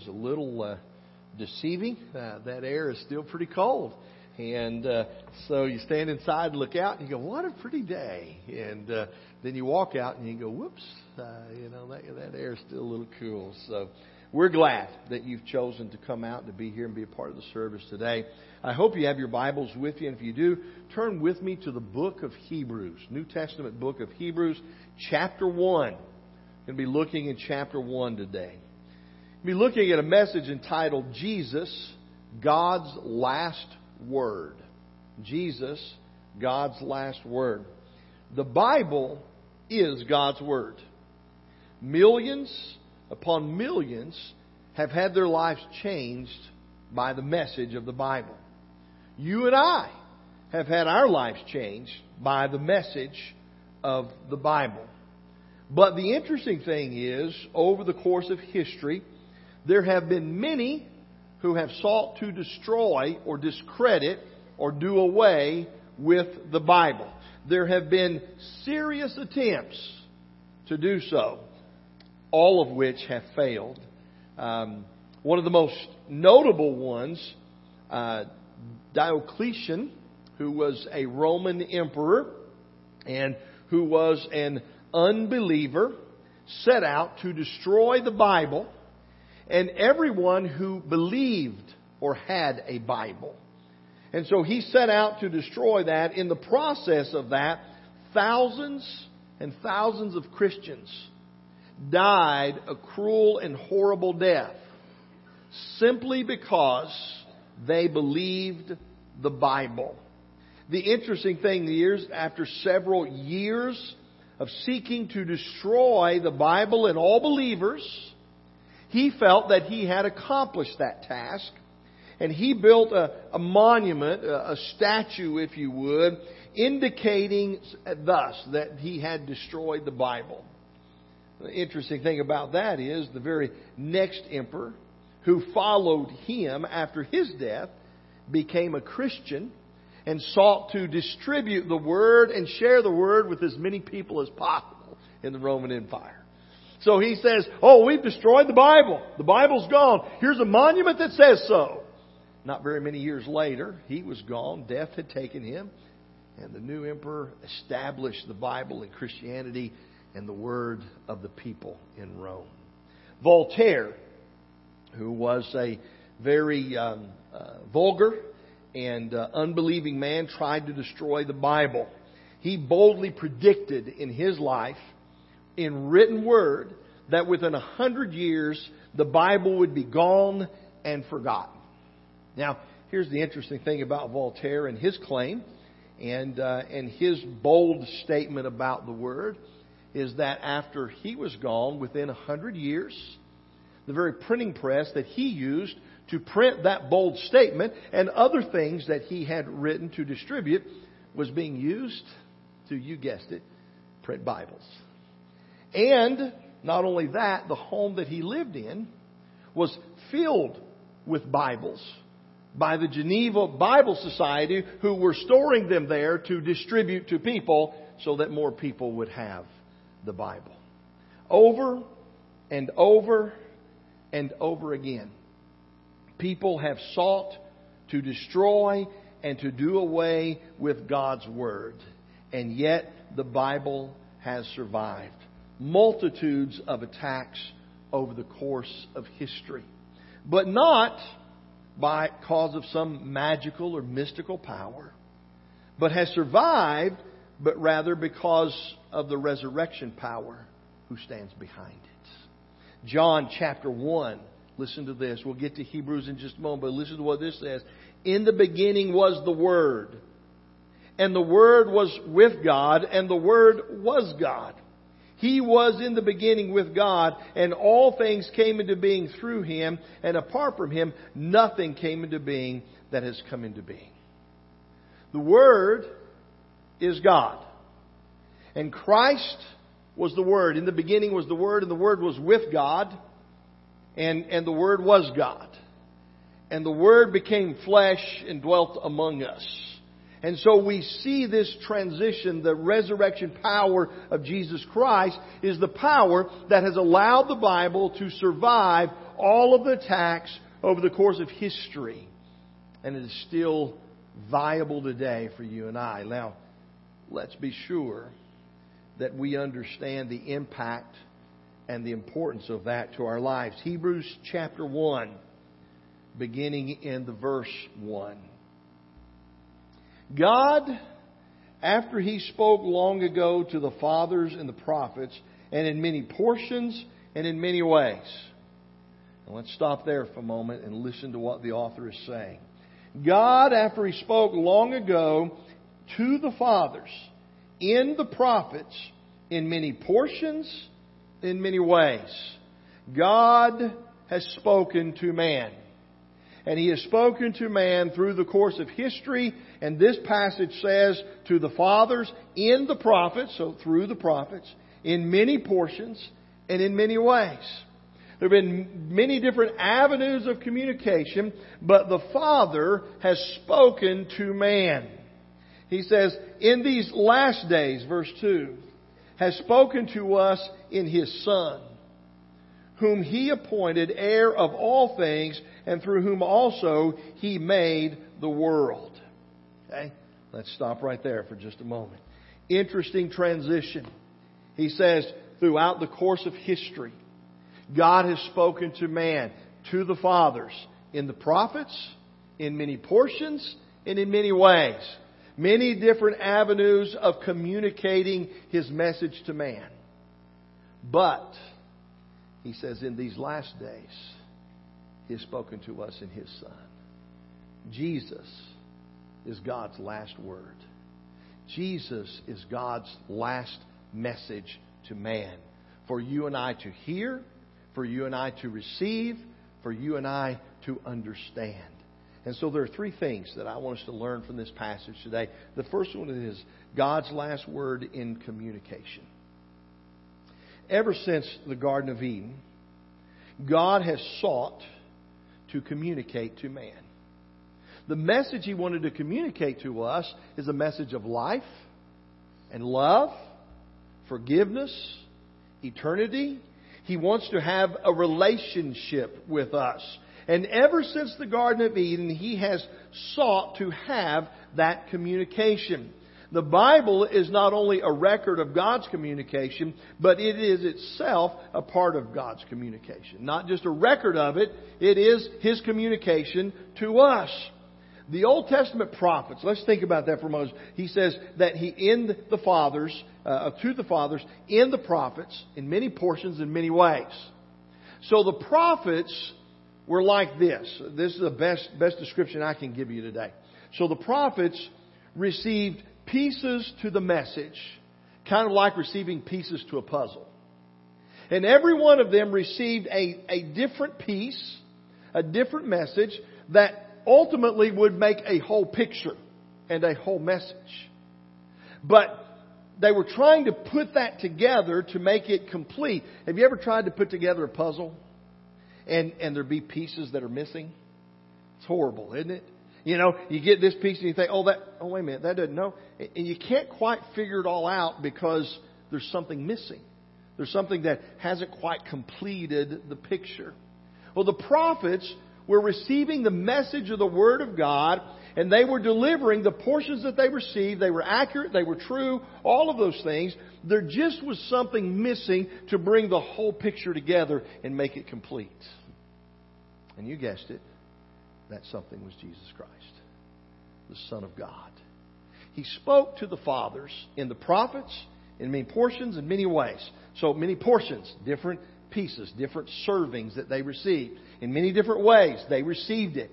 is a little uh, deceiving. Uh, that air is still pretty cold. And uh, so you stand inside look out and you go, what a pretty day. And uh, then you walk out and you go, whoops, uh, you know, that, that air is still a little cool. So we're glad that you've chosen to come out to be here and be a part of the service today. I hope you have your Bibles with you. And if you do, turn with me to the book of Hebrews, New Testament book of Hebrews, chapter 1. I'm going to be looking in chapter 1 today. Be looking at a message entitled Jesus, God's Last Word. Jesus, God's last word. The Bible is God's Word. Millions upon millions have had their lives changed by the message of the Bible. You and I have had our lives changed by the message of the Bible. But the interesting thing is, over the course of history, there have been many who have sought to destroy or discredit or do away with the Bible. There have been serious attempts to do so, all of which have failed. Um, one of the most notable ones, uh, Diocletian, who was a Roman emperor and who was an unbeliever, set out to destroy the Bible and everyone who believed or had a Bible. And so he set out to destroy that. In the process of that, thousands and thousands of Christians died a cruel and horrible death simply because they believed the Bible. The interesting thing is, after several years of seeking to destroy the Bible and all believers, he felt that he had accomplished that task. And he built a, a monument, a, a statue, if you would, indicating thus that he had destroyed the Bible. The interesting thing about that is the very next emperor who followed him after his death became a Christian and sought to distribute the word and share the word with as many people as possible in the Roman Empire. So he says, Oh, we've destroyed the Bible. The Bible's gone. Here's a monument that says so. Not very many years later, he was gone. Death had taken him. And the new emperor established the Bible and Christianity and the word of the people in Rome. Voltaire, who was a very um, uh, vulgar and uh, unbelieving man, tried to destroy the Bible. He boldly predicted in his life in written word that within a hundred years the Bible would be gone and forgotten. Now, here's the interesting thing about Voltaire and his claim and, uh, and his bold statement about the Word is that after he was gone, within a hundred years, the very printing press that he used to print that bold statement and other things that he had written to distribute was being used to, you guessed it, print Bibles. And not only that, the home that he lived in was filled with Bibles by the Geneva Bible Society who were storing them there to distribute to people so that more people would have the Bible. Over and over and over again, people have sought to destroy and to do away with God's Word. And yet the Bible has survived multitudes of attacks over the course of history. But not by cause of some magical or mystical power, but has survived, but rather because of the resurrection power who stands behind it. John chapter 1, listen to this. We'll get to Hebrews in just a moment, but listen to what this says. In the beginning was the Word, and the Word was with God, and the Word was God. He was in the beginning with God, and all things came into being through him, and apart from him, nothing came into being that has come into being. The Word is God. And Christ was the Word. In the beginning was the Word, and the Word was with God, and, and the Word was God. And the Word became flesh and dwelt among us. And so we see this transition, the resurrection power of Jesus Christ is the power that has allowed the Bible to survive all of the attacks over the course of history. And it is still viable today for you and I. Now, let's be sure that we understand the impact and the importance of that to our lives. Hebrews chapter 1, beginning in the verse 1. God, after He spoke long ago to the fathers and the prophets, and in many portions and in many ways. Now let's stop there for a moment and listen to what the author is saying. God, after He spoke long ago to the fathers, in the prophets, in many portions, in many ways. God has spoken to man. And He has spoken to man through the course of history. And this passage says to the fathers in the prophets, so through the prophets, in many portions and in many ways. There have been many different avenues of communication, but the Father has spoken to man. He says, in these last days, verse 2, has spoken to us in His Son, whom He appointed heir of all things, and through whom also He made the world. Okay? Let's stop right there for just a moment. Interesting transition. He says, throughout the course of history, God has spoken to man, to the fathers, in the prophets, in many portions, and in many ways many different avenues of communicating his message to man. But, he says, in these last days, he has spoken to us in his Son. Jesus is God's last word. Jesus is God's last message to man. For you and I to hear, for you and I to receive, for you and I to understand. And so there are three things that I want us to learn from this passage today. The first one is God's last word in communication. Ever since the Garden of Eden, God has sought to communicate to man. The message he wanted to communicate to us is a message of life and love, forgiveness, eternity. He wants to have a relationship with us. And ever since the Garden of Eden, he has sought to have that communication. The Bible is not only a record of God's communication, but it is itself a part of God's communication. Not just a record of it, it is His communication to us. The Old Testament prophets, let's think about that for a moment. He says that He, in the fathers, uh, to the fathers, in the prophets, in many portions, in many ways. So the prophets were like this. This is the best, best description I can give you today. So the prophets received pieces to the message, kind of like receiving pieces to a puzzle. And every one of them received a, a different piece, a different message that ultimately would make a whole picture and a whole message. But they were trying to put that together to make it complete. Have you ever tried to put together a puzzle? and, and there be pieces that are missing. It's horrible, isn't it? You know, you get this piece and you think, oh, that, oh, wait a minute, that doesn't know. And you can't quite figure it all out because there's something missing. There's something that hasn't quite completed the picture. Well, the prophets were receiving the message of the Word of God and they were delivering the portions that they received. They were accurate, they were true, all of those things. There just was something missing to bring the whole picture together and make it complete. And you guessed it, that something was Jesus Christ, the Son of God. He spoke to the fathers in the prophets, in many portions, in many ways. So many portions, different pieces, different servings that they received. In many different ways, they received it.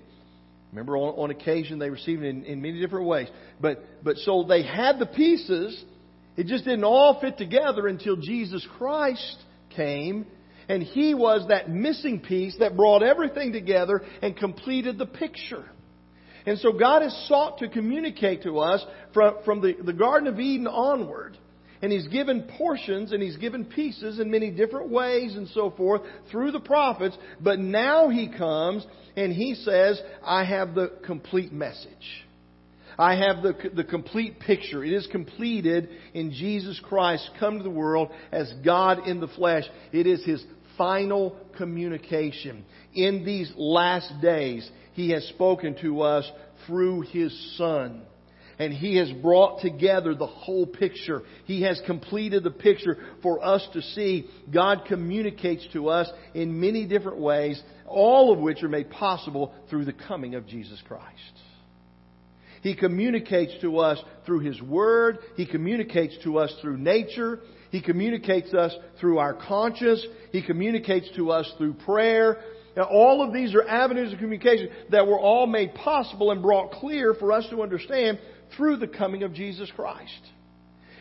Remember, on, on occasion, they received it in, in many different ways. But, but so they had the pieces. It just didn't all fit together until Jesus Christ came. And He was that missing piece that brought everything together and completed the picture. And so God has sought to communicate to us from, from the, the Garden of Eden onward and he's given portions and he's given pieces in many different ways and so forth through the prophets. But now he comes and he says, I have the complete message. I have the, the complete picture. It is completed in Jesus Christ come to the world as God in the flesh. It is his final communication. In these last days, He has spoken to us through His Son. And He has brought together the whole picture. He has completed the picture for us to see. God communicates to us in many different ways, all of which are made possible through the coming of Jesus Christ. He communicates to us through His Word. He communicates to us through nature. He communicates us through our conscience. He communicates to us through prayer. Now, all of these are avenues of communication that were all made possible and brought clear for us to understand through the coming of Jesus Christ.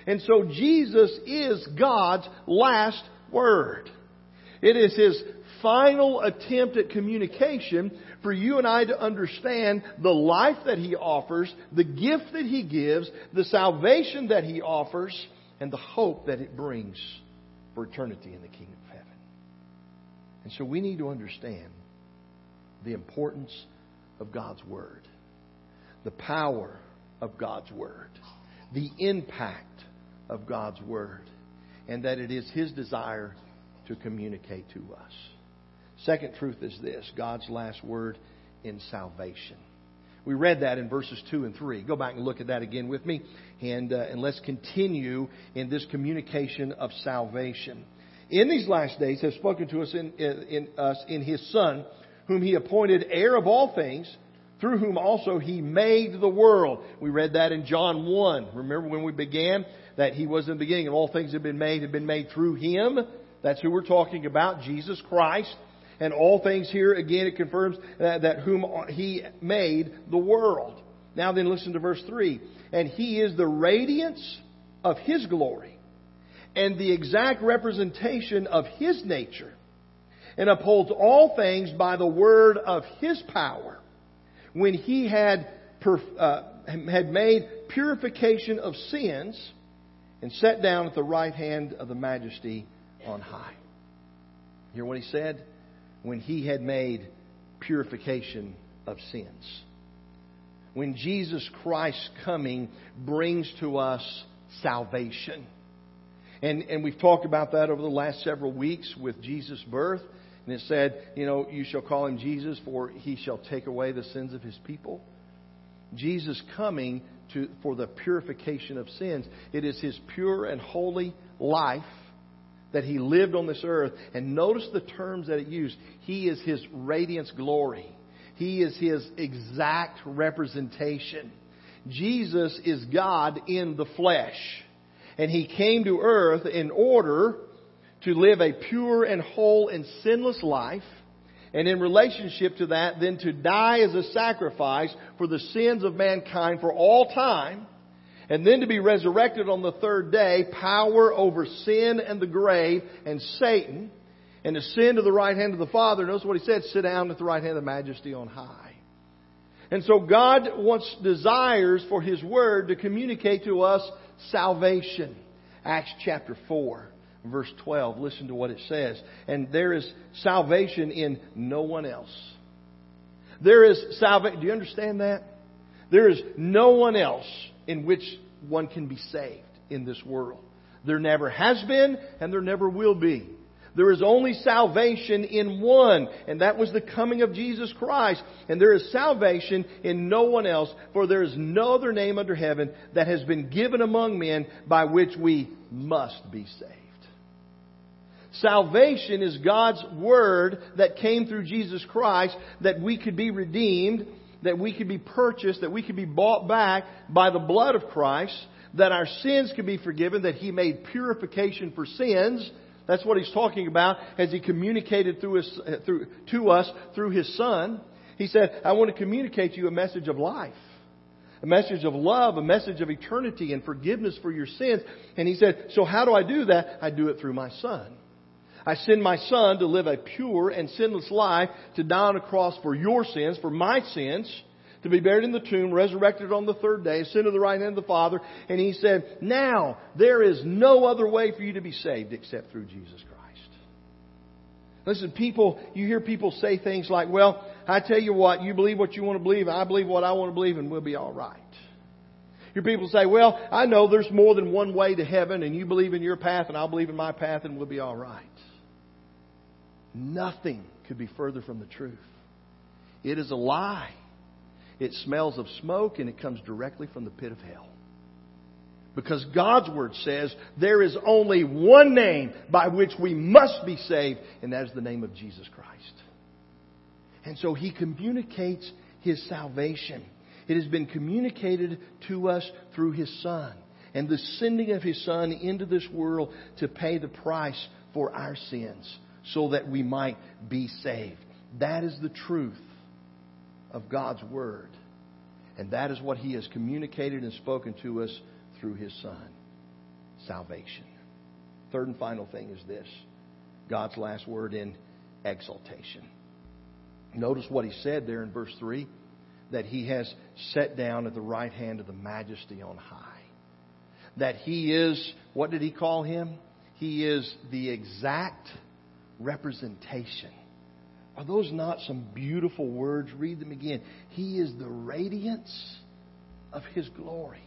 And so Jesus is God's last word. It is His final attempt at communication for you and I to understand the life that He offers, the gift that He gives, the salvation that He offers, and the hope that it brings for eternity in the kingdom of heaven. And so we need to understand the importance of God's Word, the power of God's Word, the impact of God's Word, and that it is His desire to communicate to us. Second truth is this God's last word in salvation. We read that in verses 2 and 3. Go back and look at that again with me, and, uh, and let's continue in this communication of salvation. In these last days, has spoken to us in, in, in us in His Son, whom He appointed heir of all things, through whom also He made the world. We read that in John 1. Remember when we began that He was in the beginning, and all things have been made have been made through Him. That's who we're talking about, Jesus Christ. And all things here, again, it confirms that, that whom he made the world. Now then, listen to verse 3. And he is the radiance of his glory and the exact representation of his nature and upholds all things by the word of his power. When he had, uh, had made purification of sins and sat down at the right hand of the majesty on high. Hear what he said? When he had made purification of sins. When Jesus Christ's coming brings to us salvation. And, and we've talked about that over the last several weeks with Jesus' birth. And it said, you know, you shall call him Jesus, for he shall take away the sins of his people. Jesus coming to, for the purification of sins. It is his pure and holy life that he lived on this earth. And notice the terms that it used. He is his radiance glory. He is his exact representation. Jesus is God in the flesh. And he came to earth in order to live a pure and whole and sinless life. And in relationship to that, then to die as a sacrifice for the sins of mankind for all time and then to be resurrected on the third day, power over sin and the grave and Satan, and to ascend to the right hand of the Father. Notice what he said, sit down at the right hand of majesty on high. And so God wants, desires for His Word to communicate to us salvation. Acts chapter 4, verse 12. Listen to what it says. And there is salvation in no one else. There is salvation. Do you understand that? There is no one else in which one can be saved in this world. There never has been, and there never will be. There is only salvation in one, and that was the coming of Jesus Christ. And there is salvation in no one else, for there is no other name under heaven that has been given among men by which we must be saved. Salvation is God's Word that came through Jesus Christ that we could be redeemed that we could be purchased, that we could be bought back by the blood of Christ, that our sins could be forgiven, that He made purification for sins. That's what He's talking about as He communicated through his, through, to us through His Son. He said, I want to communicate to you a message of life. A message of love, a message of eternity and forgiveness for your sins. And he said, So how do I do that? I do it through my Son. I send my son to live a pure and sinless life, to die on a cross for your sins, for my sins, to be buried in the tomb, resurrected on the third day, ascend to the right hand of the Father. And he said, now there is no other way for you to be saved except through Jesus Christ. Listen, people, you hear people say things like, well, I tell you what, you believe what you want to believe, I believe what I want to believe, and we'll be all right. Your people say, well, I know there's more than one way to heaven, and you believe in your path, and I'll believe in my path, and we'll be all right. Nothing could be further from the truth. It is a lie. It smells of smoke and it comes directly from the pit of hell. Because God's Word says there is only one name by which we must be saved, and that is the name of Jesus Christ. And so He communicates His salvation. It has been communicated to us through His Son and the sending of His Son into this world to pay the price for our sins so that we might be saved. That is the truth of God's Word. And that is what He has communicated and spoken to us through His Son salvation. Third and final thing is this God's last word in exaltation. Notice what He said there in verse 3 that He has set down at the right hand of the majesty on high. That He is, what did He call Him? He is the exact representation. Are those not some beautiful words? Read them again. He is the radiance of His glory.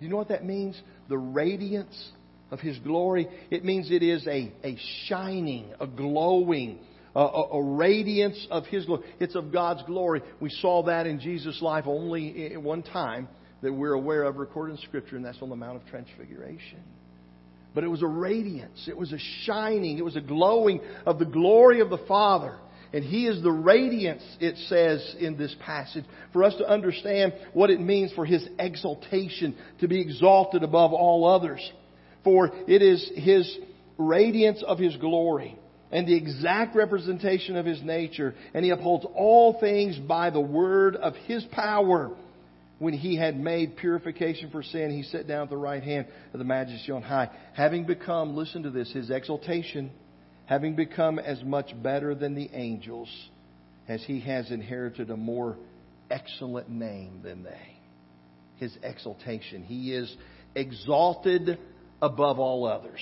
You know what that means? The radiance of His glory. It means it is a, a shining, a glowing, a, a, a, radiance of His glory. It's of God's glory. We saw that in Jesus' life only eh, one time that we're aware of recorded in Scripture, and that's on the Mount of Transfiguration. But it was a radiance, it was a shining, it was a glowing of the glory of the Father. And He is the radiance, it says in this passage, for us to understand what it means for His exaltation to be exalted above all others. For it is His radiance of His glory and the exact representation of His nature, and He upholds all things by the word of His power. When He had made purification for sin, He sat down at the right hand of the Majesty on high, having become, listen to this, His exaltation having become as much better than the angels as he has inherited a more excellent name than they. His exaltation. He is exalted above all others.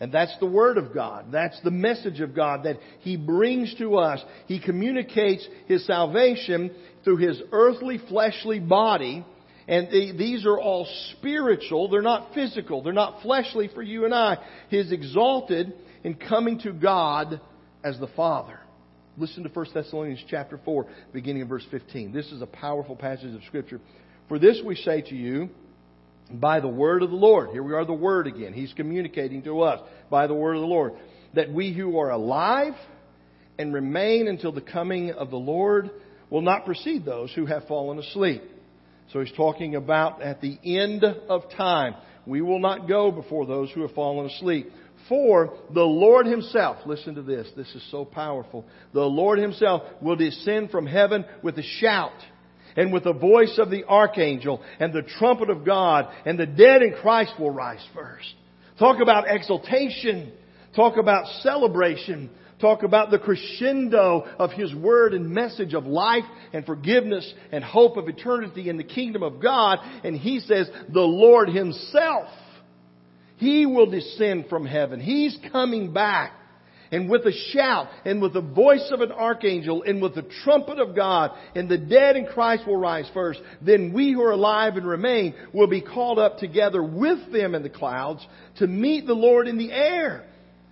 And that's the Word of God. That's the message of God that He brings to us. He communicates His salvation through His earthly, fleshly body. And these are all spiritual. They're not physical. They're not fleshly for you and I. His exalted in coming to God as the Father. Listen to 1 Thessalonians chapter 4, beginning in verse 15. This is a powerful passage of Scripture. For this we say to you, by the word of the Lord. Here we are, the word again. He's communicating to us by the word of the Lord. That we who are alive and remain until the coming of the Lord will not precede those who have fallen asleep. So he's talking about at the end of time. We will not go before those who have fallen asleep. For the Lord Himself, listen to this, this is so powerful. The Lord Himself will descend from heaven with a shout and with the voice of the archangel and the trumpet of God, and the dead in Christ will rise first. Talk about exaltation. Talk about celebration. Talk about the crescendo of His Word and message of life and forgiveness and hope of eternity in the kingdom of God. And He says, the Lord Himself he will descend from heaven. He's coming back. And with a shout, and with the voice of an archangel, and with the trumpet of God, and the dead in Christ will rise first. Then we who are alive and remain will be called up together with them in the clouds to meet the Lord in the air.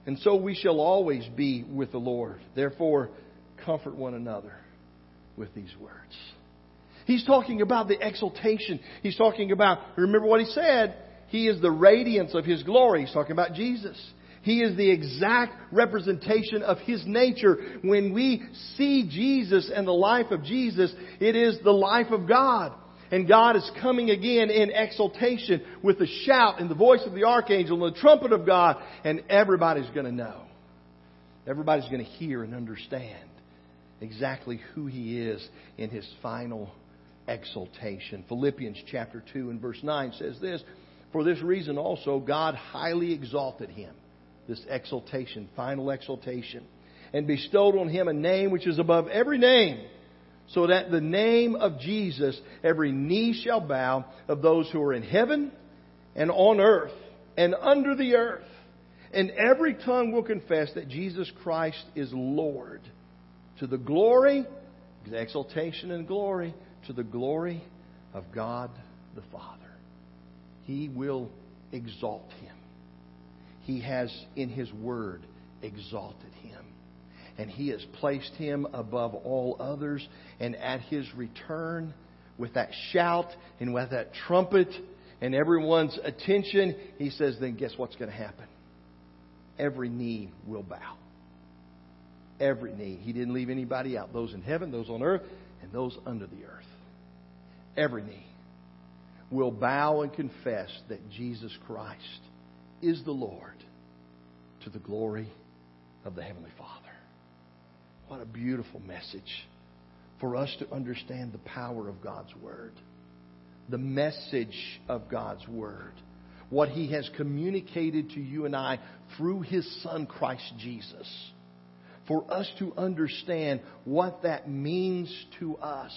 And so we shall always be with the Lord. Therefore, comfort one another with these words. He's talking about the exaltation. He's talking about, remember what he said, he is the radiance of His glory. He's talking about Jesus. He is the exact representation of His nature. When we see Jesus and the life of Jesus, it is the life of God. And God is coming again in exaltation with the shout and the voice of the archangel and the trumpet of God, and everybody's going to know. Everybody's going to hear and understand exactly who He is in His final exaltation. Philippians chapter 2 and verse 9 says this for this reason also, God highly exalted him, this exaltation, final exaltation, and bestowed on him a name which is above every name, so that the name of Jesus every knee shall bow of those who are in heaven and on earth and under the earth, and every tongue will confess that Jesus Christ is Lord to the glory, exaltation and glory, to the glory of God the Father. He will exalt him. He has, in His Word, exalted him. and He has placed him above all others. And at His return, with that shout and with that trumpet and everyone's attention, He says, then guess what's going to happen? Every knee will bow. Every knee. He didn't leave anybody out. Those in heaven, those on earth, and those under the earth. Every knee will bow and confess that Jesus Christ is the Lord to the glory of the Heavenly Father. What a beautiful message for us to understand the power of God's Word, the message of God's Word, what He has communicated to you and I through His Son, Christ Jesus. For us to understand what that means to us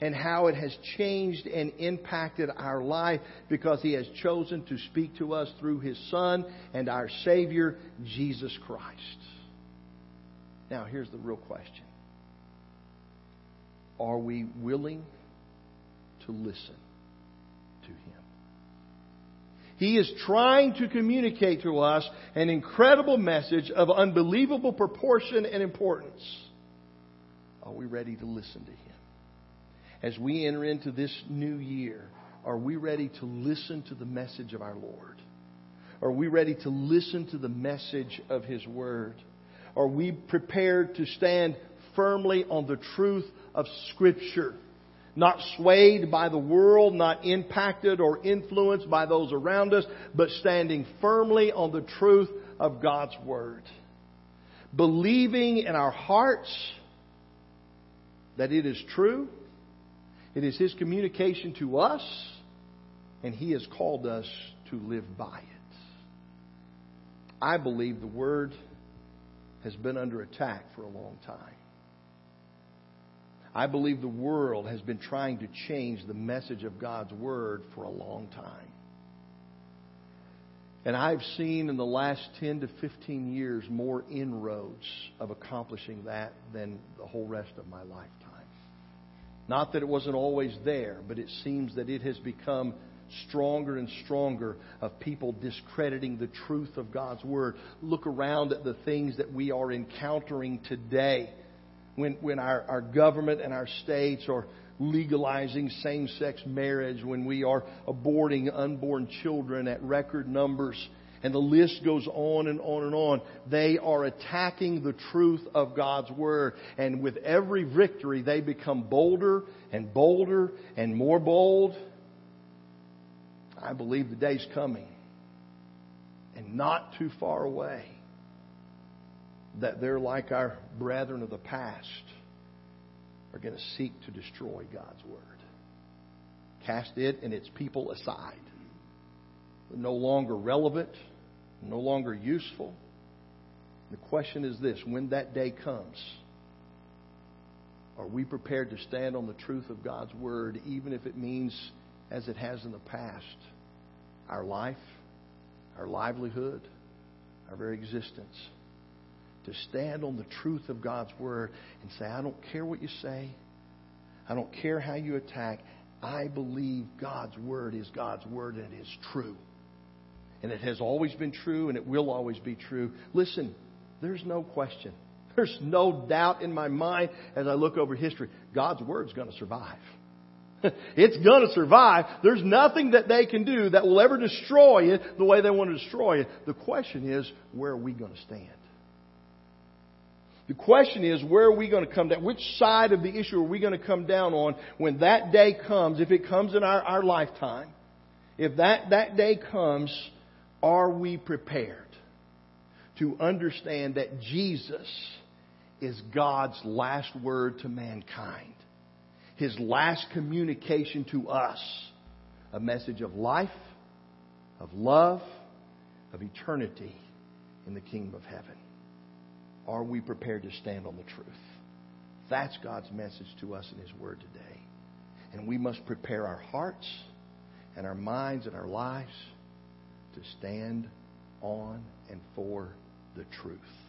and how it has changed and impacted our life because He has chosen to speak to us through His Son and our Savior, Jesus Christ. Now, here's the real question Are we willing to listen to Him? He is trying to communicate to us an incredible message of unbelievable proportion and importance. Are we ready to listen to Him? As we enter into this new year, are we ready to listen to the message of our Lord? Are we ready to listen to the message of His Word? Are we prepared to stand firmly on the truth of Scripture? Not swayed by the world, not impacted or influenced by those around us, but standing firmly on the truth of God's Word. Believing in our hearts that it is true, it is His communication to us, and He has called us to live by it. I believe the Word has been under attack for a long time. I believe the world has been trying to change the message of God's Word for a long time. And I've seen in the last 10 to 15 years more inroads of accomplishing that than the whole rest of my lifetime. Not that it wasn't always there, but it seems that it has become stronger and stronger of people discrediting the truth of God's Word. Look around at the things that we are encountering today when, when our, our government and our states are legalizing same sex marriage, when we are aborting unborn children at record numbers. And the list goes on and on and on. They are attacking the truth of God's Word. And with every victory, they become bolder and bolder and more bold I believe the day's coming and not too far away that they're like our brethren of the past are going to seek to destroy God's Word. Cast it and its people aside. No longer relevant, no longer useful. The question is this when that day comes, are we prepared to stand on the truth of God's Word, even if it means, as it has in the past, our life, our livelihood, our very existence. To stand on the truth of God's Word and say, I don't care what you say. I don't care how you attack. I believe God's Word is God's Word and it is true. And it has always been true and it will always be true. Listen, there's no question. There's no doubt in my mind as I look over history. God's Word's going to survive. it's going to survive. There's nothing that they can do that will ever destroy it the way they want to destroy it. The question is, where are we going to stand? The question is, where are we going to come down? Which side of the issue are we going to come down on when that day comes, if it comes in our, our lifetime? If that, that day comes, are we prepared to understand that Jesus is God's last word to mankind? his last communication to us a message of life, of love, of eternity in the kingdom of heaven. Are we prepared to stand on the truth? That's God's message to us in His Word today. And we must prepare our hearts and our minds and our lives to stand on and for the truth.